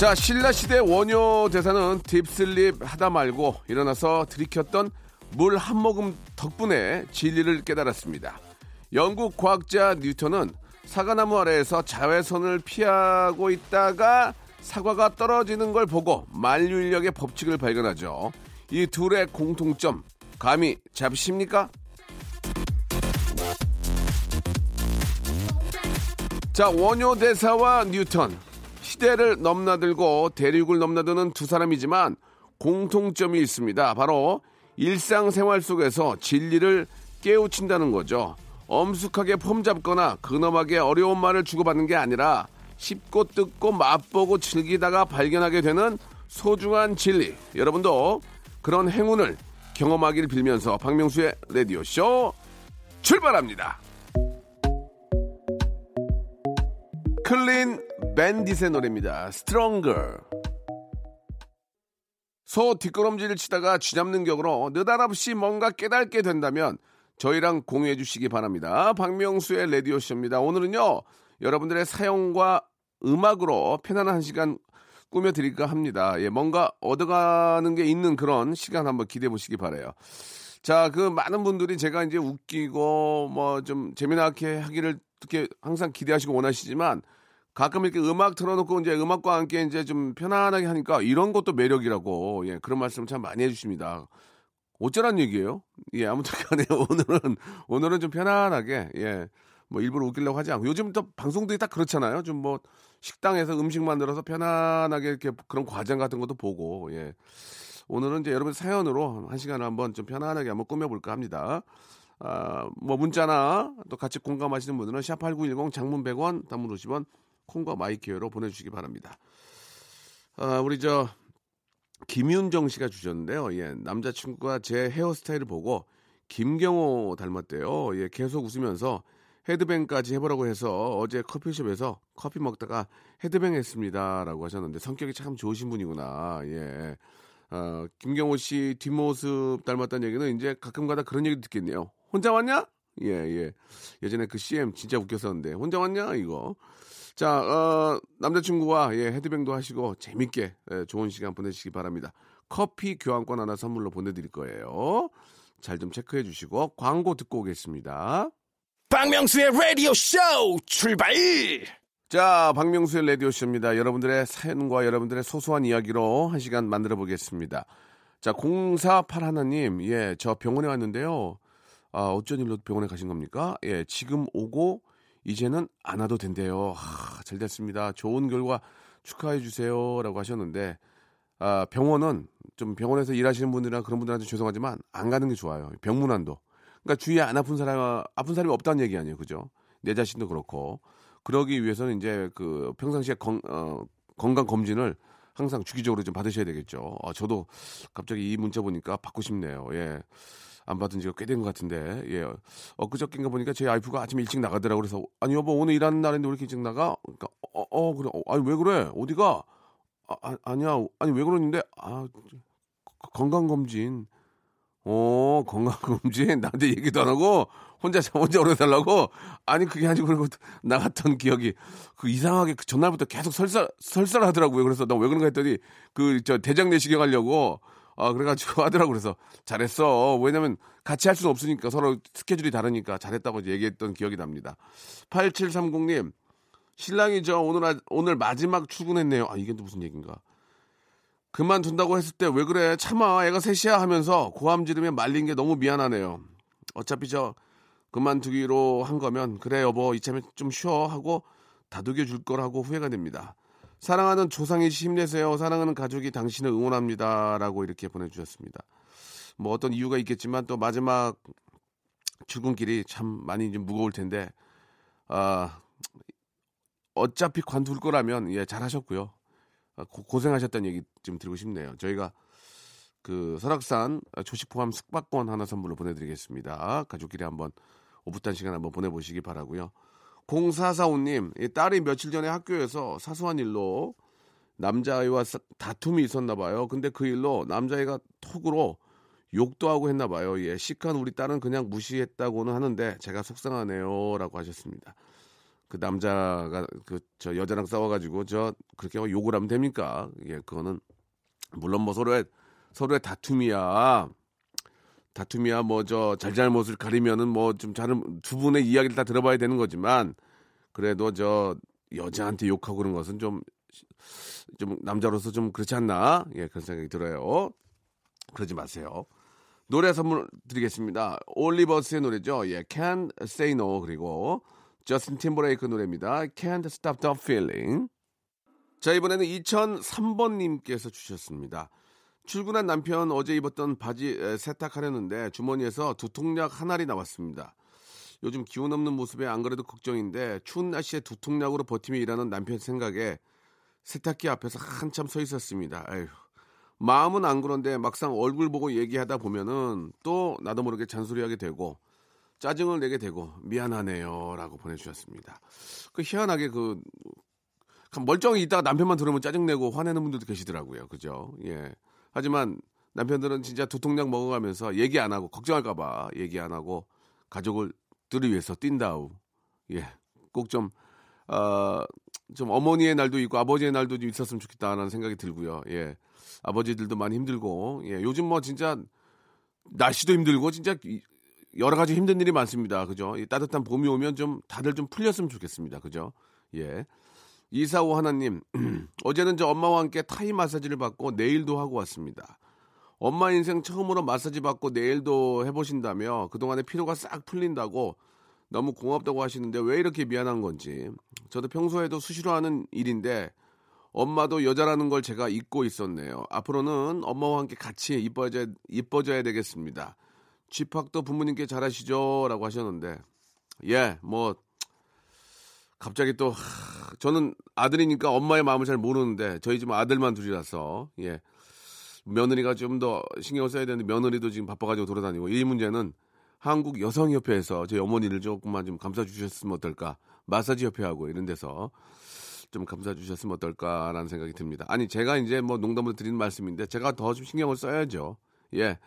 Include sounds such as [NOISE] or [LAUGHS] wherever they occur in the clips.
자 신라시대 원효 대사는 딥슬립 하다 말고 일어나서 들이켰던 물 한 모금 덕분에 진리를 깨달았습니다 영국 과학자 뉴턴은 사과나무 아래에서 자외선을 피하고 있다가 사과가 떨어지는 걸 보고 만류인력의 법칙을 발견하죠. 이 둘의 공통점 감히 잡으십니까? 자 원효 대사와 뉴턴 시대를 넘나들고 대륙을 넘나드는 두 사람이지만 공통점이 있습니다. 바로 일상생활 속에서 진리를 깨우친다는 거죠. 엄숙하게 폼 잡거나 근엄하게 어려운 말을 주고받는 게 아니라 쉽고 뜯고 맛보고 즐기다가 발견하게 되는 소중한 진리. 여러분도 그런 행운을 경험하기를 빌면서 박명수의 라디오쇼 출발합니다. 클린 밴딧의 노래입니다. Stronger. 소 뒷걸음질을 치다가 쥐잡는 격으로 느닷없이 뭔가 깨닫게 된다면 저희랑 공유해 주시기 바랍니다. 박명수의 라디오쇼입니다. 오늘은요, 여러분들의 사연과 음악으로 편안한 한 시간 꾸며 드릴까 합니다. 예, 뭔가 얻어가는 게 있는 그런 시간 한번 기대해 보시기 바래요. 자, 그 많은 분들이 제가 이제 웃기고 뭐 좀 재미나게 하기를 이렇게 항상 기대하시고 원하시지만 가끔 이렇게 음악 틀어놓고 이제 음악과 함께 이제 좀 편안하게 하니까 이런 것도 매력이라고 예, 그런 말씀 참 많이 해주십니다. 어쩌란 얘기예요? 예, 아무튼 [LAUGHS] 간에 오늘은, 오늘은 좀 편안하게, 예, 뭐 일부러 웃기려고 하지 않고 요즘 또 방송들이 딱 그렇잖아요. 좀 뭐 식당에서 음식 만들어서 편안하게 이렇게 그런 과정 같은 것도 보고, 예. 오늘은 이제 여러분 사연으로 한 시간 한번 좀 편안하게 한번 꾸며볼까 합니다. 아, 뭐 문자나 또 같이 공감하시는 분들은 샵8910 장문 100원, 단문 50원, 콩과 my K로 보내주시기 바랍니다. 아, 우리 저 김윤정 씨가 주셨는데요. 예, 남자친구가 제 헤어스타일을 보고 김경호 닮았대요. 예, 계속 웃으면서 headbang까지 해보라고 해서 어제 커피숍에서 커피 먹다가 헤드뱅 했습니다라고 하셨는데 성격이 참 좋으신 분이구나. 예. 어, 김경호 씨 뒷모습 닮았다는 얘기는 이제 가끔가다 그런 얘기 듣겠네요. 혼자 왔냐? 예, 예. 예전에 그 CM 진짜 웃겼었는데 혼자 왔냐? 이거. 자, 어, 남자친구와 예, 헤드뱅도 하시고 재밌게 예, 좋은 시간 보내시기 바랍니다. 커피 교환권 하나 선물로 보내드릴 거예요. 잘 좀 체크해 주시고 광고 듣고 오겠습니다. 박명수의 Radio Show 출발. 자, 박명수의 라디오 쇼입니다. 여러분들의 사연과 여러분들의 소소한 이야기로 한 시간 만들어 보겠습니다. 자, 048 하나님, 예, 저 병원에 왔는데요. 아, 어쩐 일로 병원에 가신 겁니까? 예, 지금 오고 이제는 안 와도 된대요. 하, 잘 됐습니다. 좋은 결과 축하해 주세요. 라고 하셨는데, 아, 병원은 좀 병원에서 일하시는 분들이나 그런 분들한테 죄송하지만 안 가는 게 좋아요. 병문안도. 그러니까 주위에 안 아픈 사람, 아픈 사람이 없다는 얘기 아니에요. 그죠? 내 자신도 그렇고. 그러기 위해서는 이제 그 평상시에 건, 어, 건강 검진을 항상 주기적으로 좀 받으셔야 되겠죠. 아, 저도 갑자기 이 문자 보니까 받고 싶네요. 예. 안 받은 지가 꽤 된 것 같은데, 예. 엊그저께인가 보니까 제 와이프가 아침 일찍 나가더라고 그래서, 아니, 여보, 오늘 일하는 날인데 왜 이렇게 일찍 나가? 그러니까, 어, 어, 그래. 어, 아니, 왜 그래? 어디가? 아, 아, 아니야. 아니, 왜 그러는데? 아, 건강검진. 어, 건강검진? [LAUGHS] 나한테 얘기도 안 하고, 혼자, 혼자 오래 달라고? 아니, 그게 아니고, 그리고 나갔던 기억이, 그 이상하게 그 전날부터 계속 설설, 설설 하더라고요. 그래서 나 왜 그런가 했더니, 그, 저, 대장 내시경 하려고, 아, 그래가지고 [LAUGHS] 하더라고. 그래서 잘했어. 왜냐면 같이 할 수는 없으니까 서로 스케줄이 다르니까 잘했다고 얘기했던 기억이 납니다. 8730님, 신랑이 저 오늘, 아- 오늘 마지막 출근했네요. 아, 이게 또 무슨 얘기인가. 그만둔다고 했을 때 왜 그래? 참아. 애가 셋이야 하면서 고함 지르며 말린 게 너무 미안하네요. 어차피 저 그만두기로 한 거면 그래 여보 이참에 좀 쉬어 하고 다독여 줄 거라고 후회가 됩니다. 사랑하는 조상이 씨 힘내세요. 사랑하는 가족이 당신을 응원합니다라고 이렇게 보내주셨습니다. 뭐 어떤 이유가 있겠지만 또 마지막 출근길이 참 많이 좀 무거울 텐데 아 어차피 관둘 거라면 예 잘하셨고요. 아, 고, 고생하셨다는 얘기 좀 드리고 싶네요. 저희가 그 설악산 조식 포함 숙박권 하나 선물로 보내드리겠습니다. 가족끼리 한번 오붓한 시간 한번 보내보시기 바라고요. 0445님, 이 딸이 며칠 전에 학교에서 사소한 일로 남자아이와 사- 다툼이 있었나 봐요. 근데 그 일로 남자아이가 톡으로 욕도 하고 했나 봐요. 예, 시크한 우리 딸은 그냥 무시했다고는 하는데 제가 속상하네요라고 하셨습니다. 그 남자가 그 저 여자랑 싸워가지고 저 그렇게 욕을 하면 됩니까? 예, 그거는 물론 뭐 서로의 서로의 다툼이야. 다툼이야 뭐 저 잘잘못을 가리면은 뭐 좀 다른 두 분의 이야기를 다 들어봐야 되는 거지만 그래도 저 여자한테 욕하고 그런 것은 좀 좀 남자로서 좀 그렇지 않나? 예, 그런 생각이 들어요. 그러지 마세요. 노래 선물 드리겠습니다. 올리버스의 노래죠. 예, Can't Say No 그리고 저스틴 팀버레이크 노래입니다. Can't Stop the Feeling. 자 이번에는 2003번님께서 주셨습니다. 출근한 남편 어제 입었던 바지 에, 세탁하려는데 주머니에서 두통약 한 알이 나왔습니다. 요즘 기운 없는 모습에 안 그래도 걱정인데 추운 날씨에 두통약으로 버티며 일하는 남편 생각에 세탁기 앞에서 한참 서 있었습니다. 아휴. 마음은 안 그런데 막상 얼굴 보고 얘기하다 보면은 또 나도 모르게 잔소리하게 되고 짜증을 내게 되고 미안하네요라고 보내주셨습니다. 그 희한하게 그 멀쩡히 있다가 남편만 들으면 짜증내고 화내는 분들도 계시더라고요. 그죠? 예. 하지만 남편들은 진짜 두통약 먹어가면서 얘기 안 하고 걱정할까봐 얘기 안 하고 가족을 들을 위해서 뛴다우. 예. 꼭 좀, 어, 좀 어머니의 날도 있고 아버지의 날도 좀 있었으면 좋겠다는 생각이 들고요. 예. 아버지들도 많이 힘들고, 예. 요즘 뭐 진짜 날씨도 힘들고 진짜 이- 여러 가지 힘든 일이 많습니다. 그죠? 이 따뜻한 봄이 오면 좀 다들 좀 풀렸으면 좋겠습니다. 그죠? 예. 이사오 하나님, [CLEARS THROAT] 어제는 저 엄마와 함께 타이 마사지를 받고 내일도 하고 왔습니다. 엄마 인생 처음으로 마사지 받고 내일도 해보신다며 그동안의 피로가 싹 풀린다고 너무 고맙다고 하시는데 왜 이렇게 미안한 건지. 저도 평소에도 수시로 하는 일인데 엄마도 여자라는 걸 제가 잊고 있었네요. 앞으로는 엄마와 함께 같이 이뻐져, 이뻐져야 되겠습니다. 집합도 부모님께 잘하시죠? 라고 하셨는데, 예, 뭐, 갑자기 또, 하, 저는 아들이니까 엄마의 마음을 잘 모르는데, 저희 집 아들만 둘이라서, 예. 며느리가 좀 더 신경을 써야 되는데, 며느리도 지금 바빠가지고 돌아다니고, 이 문제는 한국 여성협회에서 저희 어머니를 조금만 좀 감싸 주셨으면 어떨까. 마사지 협회하고 이런 데서 좀 감싸 주셨으면 어떨까라는 생각이 듭니다. 아니, 제가 이제 뭐 농담으로 드리는 말씀인데, 제가 더 좀 신경을 써야죠. 예.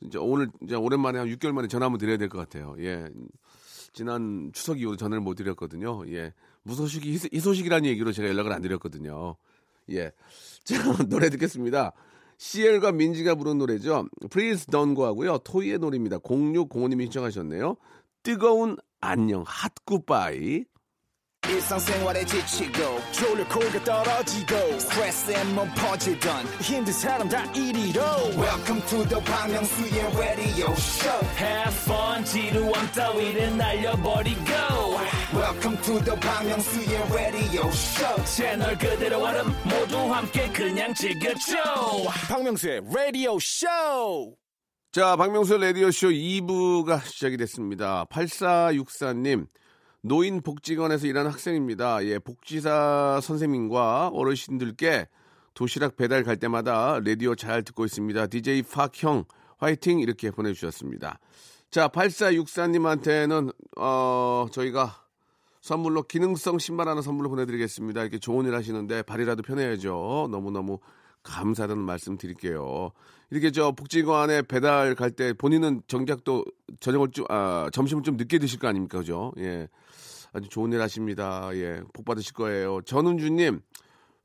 이제 오늘, 이제 오랜만에 한 6개월 만에 전화 한번 드려야 될 것 같아요. 예. 지난 추석 이후 전화를 못 드렸거든요. 예. 무소식이 희소- 희소식이라는 얘기로 제가 연락을 안 드렸거든요. 예. [LAUGHS] 자, 노래 듣겠습니다. CL과 민지가 부른 노래죠. Please Don't Go 하고요. 토이의 노래입니다. 0605님이 신청하셨네요. 뜨거운 안녕, 핫 굿바이. 일상생활에 지치고, 졸려 코가 떨어지고, 스트레스에 몸 퍼지던, 힘든 사람 다 이리로. welcome to the Bang Myung-soo's radio show Have fun 지루함 따위를 날려버리고 welcome to the Bang Myung-soo's radio show 채널 그대로 얼음 모두 함께 그냥 즐겨줘 박명수의 radio show 자, 박명수 라디오 쇼 2부가 시작이 됐습니다. 8464님, 노인복지관에서 일하는 학생입니다. 예, 복지사 선생님과 어르신들께 도시락 배달 갈 때마다 라디오 잘 듣고 있습니다. DJ 팍형, 화이팅! 이렇게 보내주셨습니다. 자, 8464님한테는, 어, 저희가 선물로 기능성 신발 하나 선물로 보내드리겠습니다. 이렇게 좋은 일 하시는데 발이라도 편해야죠. 너무너무 감사하다는 말씀 드릴게요. 이렇게 저 복지관에 배달 갈 때 본인은 정작 또 저녁을 좀, 아, 점심을 좀 늦게 드실 거 아닙니까? 그죠? 예. 아주 좋은 일 하십니다. 예. 복 받으실 거예요. 전은주님,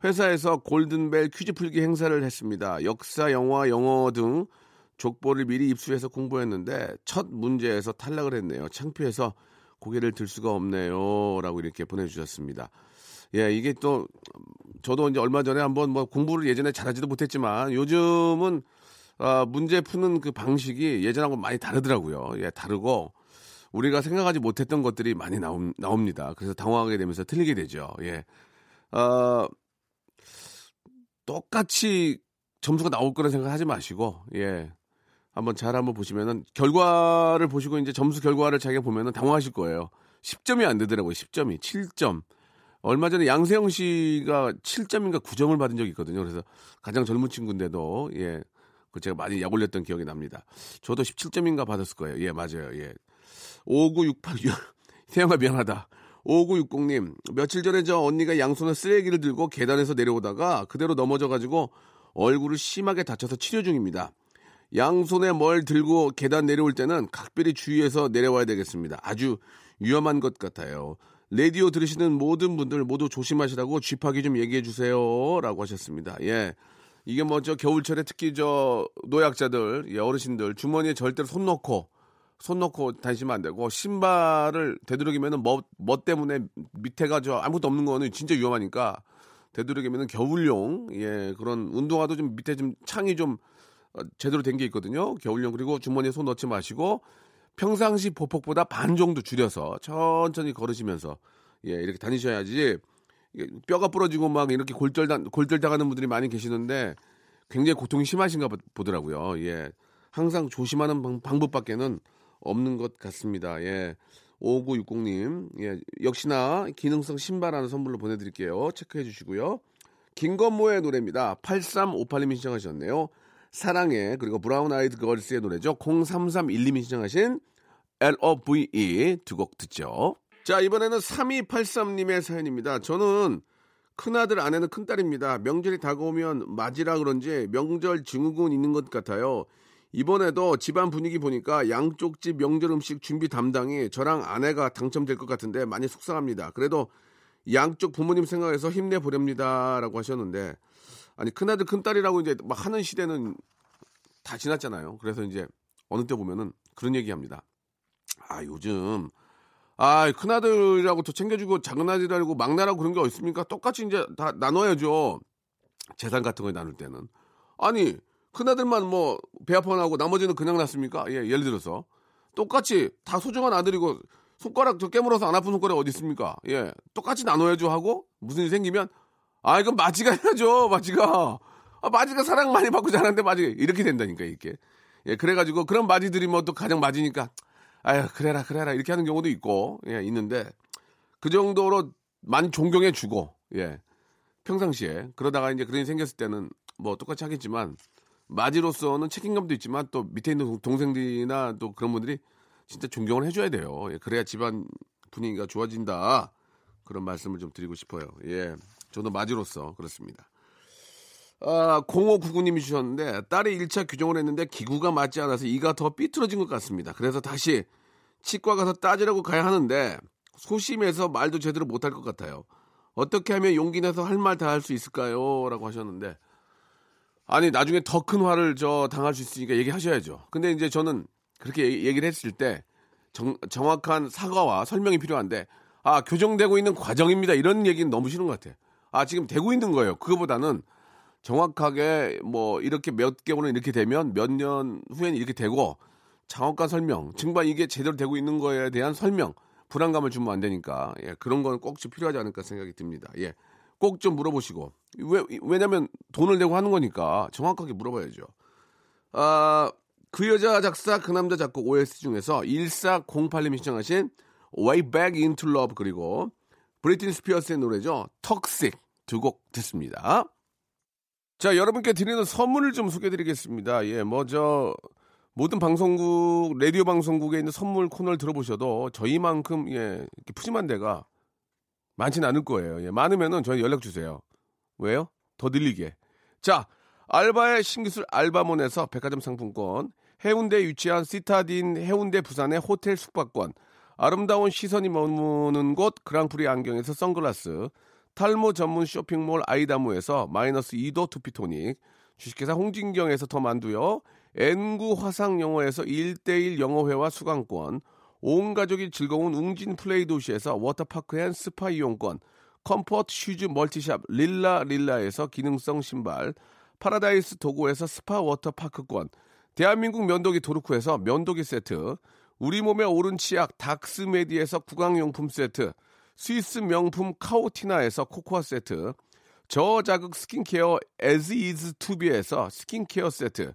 회사에서 골든벨 퀴즈 풀기 행사를 했습니다. 역사, 영화, 영어 등 족보를 미리 입수해서 공부했는데 첫 문제에서 탈락을 했네요. 창피해서 고개를 들 수가 없네요. 라고 이렇게 보내주셨습니다. 예, 이게 또 저도 이제 얼마 전에 한번 뭐 공부를 예전에 잘하지도 못했지만 요즘은 아, 문제 푸는 그 방식이 예전하고 많이 다르더라고요. 예, 다르고 우리가 생각하지 못했던 것들이 많이 나옵, 나옵니다. 그래서 당황하게 되면서 틀리게 되죠. 예. 어, 똑같이 점수가 나올 거라 생각하지 마시고, 예. 한번 잘 한번 보시면은 결과를 보시고 이제 점수 결과를 자기가 보면은 당황하실 거예요. 10점이 안 되더라고요. 10점이 7점. 얼마 전에 양세형 씨가 7점인가 9점을 받은 적이 있거든요. 그래서 가장 젊은 친구인데도 예. 그 제가 많이 약 올렸던 기억이 납니다. 저도 17점인가 받았을 거예요. 예, 맞아요. 예. 5968 [LAUGHS] 세영아 미안하다. 5960님, 며칠 전에 저 언니가 양손에 쓰레기를 들고 계단에서 내려오다가 그대로 넘어져가지고 얼굴을 심하게 다쳐서 치료 중입니다. 양손에 뭘 들고 계단 내려올 때는 각별히 주의해서 내려와야 되겠습니다. 아주 위험한 것 같아요. 라디오 들으시는 모든 분들 모두 조심하시라고 쥐파기 좀 얘기해 주세요. 라고 하셨습니다. 예. 이게 뭐 저 겨울철에 특히 저 노약자들, 예, 어르신들 주머니에 절대로 손 넣고 손 넣고 다니시면 안 되고 신발을 되도록이면은 뭐, 뭐 때문에 밑에가 저 아무것도 없는 거는 진짜 위험하니까 되도록이면은 겨울용 예 그런 운동화도 좀 밑에 좀 창이 좀 어, 제대로 된 게 있거든요. 겨울용 그리고 주머니에 손 넣지 마시고 평상시 보폭보다 반 정도 줄여서 천천히 걸으시면서 예 이렇게 다니셔야지 뼈가 부러지고 막 이렇게 골절 골절 당하는 분들이 많이 계시는데 굉장히 고통이 심하신가 보더라고요. 예 항상 조심하는 방, 방법밖에는 없는 것 같습니다. 예. 5960님, 예, 역시나 기능성 신발 하나 선물로 보내 드릴게요. 체크해 주시고요. 김건모의 노래입니다. 8358님이 신청하셨네요. 사랑해, 그리고 브라운 아이드 걸스의 노래죠. 0331님이 신청하신 LOVE 두 곡 듣죠. 자, 이번에는 3283님의 사연입니다. 저는 큰아들 아내는 큰딸입니다. 명절이 다가오면 맞이라 그런지 명절 증후군 있는 것 같아요. 이번에도 집안 분위기 보니까 양쪽 집 명절 음식 준비 담당이 저랑 아내가 당첨될 것 같은데 많이 속상합니다. 그래도 양쪽 부모님 생각해서 힘내보렵니다 라고 하셨는데 아니 큰아들 큰딸이라고 이제 막 하는 시대는 다 지났잖아요. 그래서 이제 어느 때 보면은 그런 얘기합니다. 아 요즘 아 큰아들이라고 더 챙겨주고 작은아들이라고 막내라고 그런 게 있습니까? 똑같이 이제 다 나눠야죠. 재산 같은 거 나눌 때는 아니 큰아들만 뭐 배 아파나고 나머지는 그냥 났습니까? 예, 예를 들어서 똑같이 다 소중한 아들이고 손가락 저 깨물어서 안 아픈 손가락 어디 있습니까? 예, 똑같이 나눠야죠 하고 무슨 일 생기면 아 이건 마지가 해야죠 마지가 아, 마지가 사랑 많이 받고 자라는데 마지 이렇게 된다니까 이렇게 예 그래가지고 그런 마지들이 뭐 또 가장 맞으니까 아유 그래라 그래라 이렇게 하는 경우도 있고 예 있는데 그 정도로 많이 존경해 주고 예 평상시에 그러다가 이제 그런 일이 생겼을 때는 뭐 똑같이 하겠지만 마지로서는 책임감도 있지만 또 밑에 있는 동생들이나 또 그런 분들이 진짜 존경을 해줘야 돼요. 예, 그래야 집안 분위기가 좋아진다. 그런 말씀을 좀 드리고 싶어요. 예. 저도 마지로서 그렇습니다. 아, 0599님이 주셨는데 딸이 1차 규정을 했는데 기구가 맞지 않아서 이가 더 삐뚤어진 것 같습니다. 그래서 다시 치과 가서 따지라고 가야 하는데 소심해서 말도 제대로 못할 것 같아요. 어떻게 하면 용기 내서 할 말 다 할 수 있을까요? 라고 하셨는데 아니 나중에 더 큰 화를 저 당할 수 있으니까 얘기하셔야죠. 근데 이제 저는 그렇게 얘기를 했을 때 정, 정확한 사과와 설명이 필요한데 아 교정되고 있는 과정입니다. 이런 얘기는 너무 싫은 것 같아. 아 지금 되고 있는 거예요. 그거보다는 정확하게 뭐 이렇게 몇 개월은 이렇게 되면 몇 년 후에는 이렇게 되고 정확한 설명, 증반 이게 제대로 되고 있는 거에 대한 설명, 불안감을 주면 안 되니까 예, 그런 건꼭좀 필요하지 않을까 생각이 듭니다. 예. 꼭 좀 물어보시고 왜 왜냐면 돈을 내고 하는 거니까 정확하게 물어봐야죠. 아, 그 여자 작사 그 남자 작곡 OS 중에서 1408님이 신청하신 Way Back Into Love 그리고 브리틴 스피어스의 노래죠. 턱식 두 곡 듣습니다. 자, 여러분께 드리는 선물을 좀 소개해 드리겠습니다. 예, 뭐저 모든 방송국 라디오 방송국에 있는 선물 코너를 들어보셔도 저희만큼 예, 푸짐한 데가 많지는 않을 거예요. 예, 많으면은 저희 연락 주세요. 왜요? 더 늘리게. 자, 알바의 신기술 알바몬에서 백화점 상품권, 해운대에 위치한 시타딘 해운대 부산의 호텔 숙박권, 아름다운 시선이 머무는 곳 그랑프리 안경에서 선글라스, 탈모 전문 쇼핑몰 아이다무에서 마이너스 2도 두피토닉, 주식회사 홍진경에서 더 만두요, N구 화상영어에서 1대1 영어회화 수강권, 온 가족이 즐거운 웅진 플레이 도시에서 워터파크 and 스파 이용권, comfort shoes multi shop 릴라 릴라에서 기능성 신발, 파라다이스 도고에서 스파 워터파크권, 대한민국 면도기 도루코에서 면도기 세트, 우리 몸에 옳은 치약 닥스메디에서 구강용품 세트, 스위스 명품 카오티나에서 코코아 세트, 저자극 스킨케어 에즈이즈 투비에서 스킨케어 세트,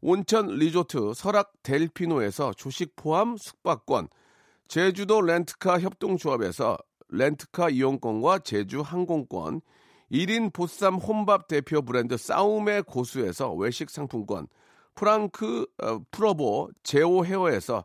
온천 리조트 설악 델피노에서 조식 포함 숙박권, 제주도 렌트카 협동조합에서 렌트카 이용권과 제주 항공권, 1인 보쌈 혼밥 대표 브랜드 싸움의 고수에서 외식 상품권, 프랑크 어, 프로보 제오 헤어에서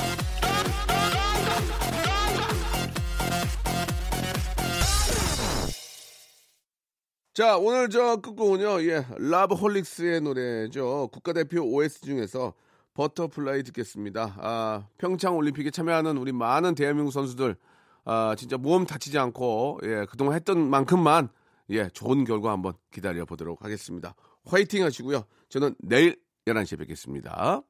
자, 오늘 저 끝곡은요, 예, 러브홀릭스의 노래죠. 국가대표 OST 중에서 Butterfly 듣겠습니다. 아, 평창 올림픽에 참여하는 우리 많은 대한민국 선수들, 아, 진짜 몸 다치지 않고, 예, 그동안 했던 만큼만, 예, 좋은 결과 한번 기다려 보도록 하겠습니다. 화이팅 하시고요. 저는 내일 11시에 뵙겠습니다.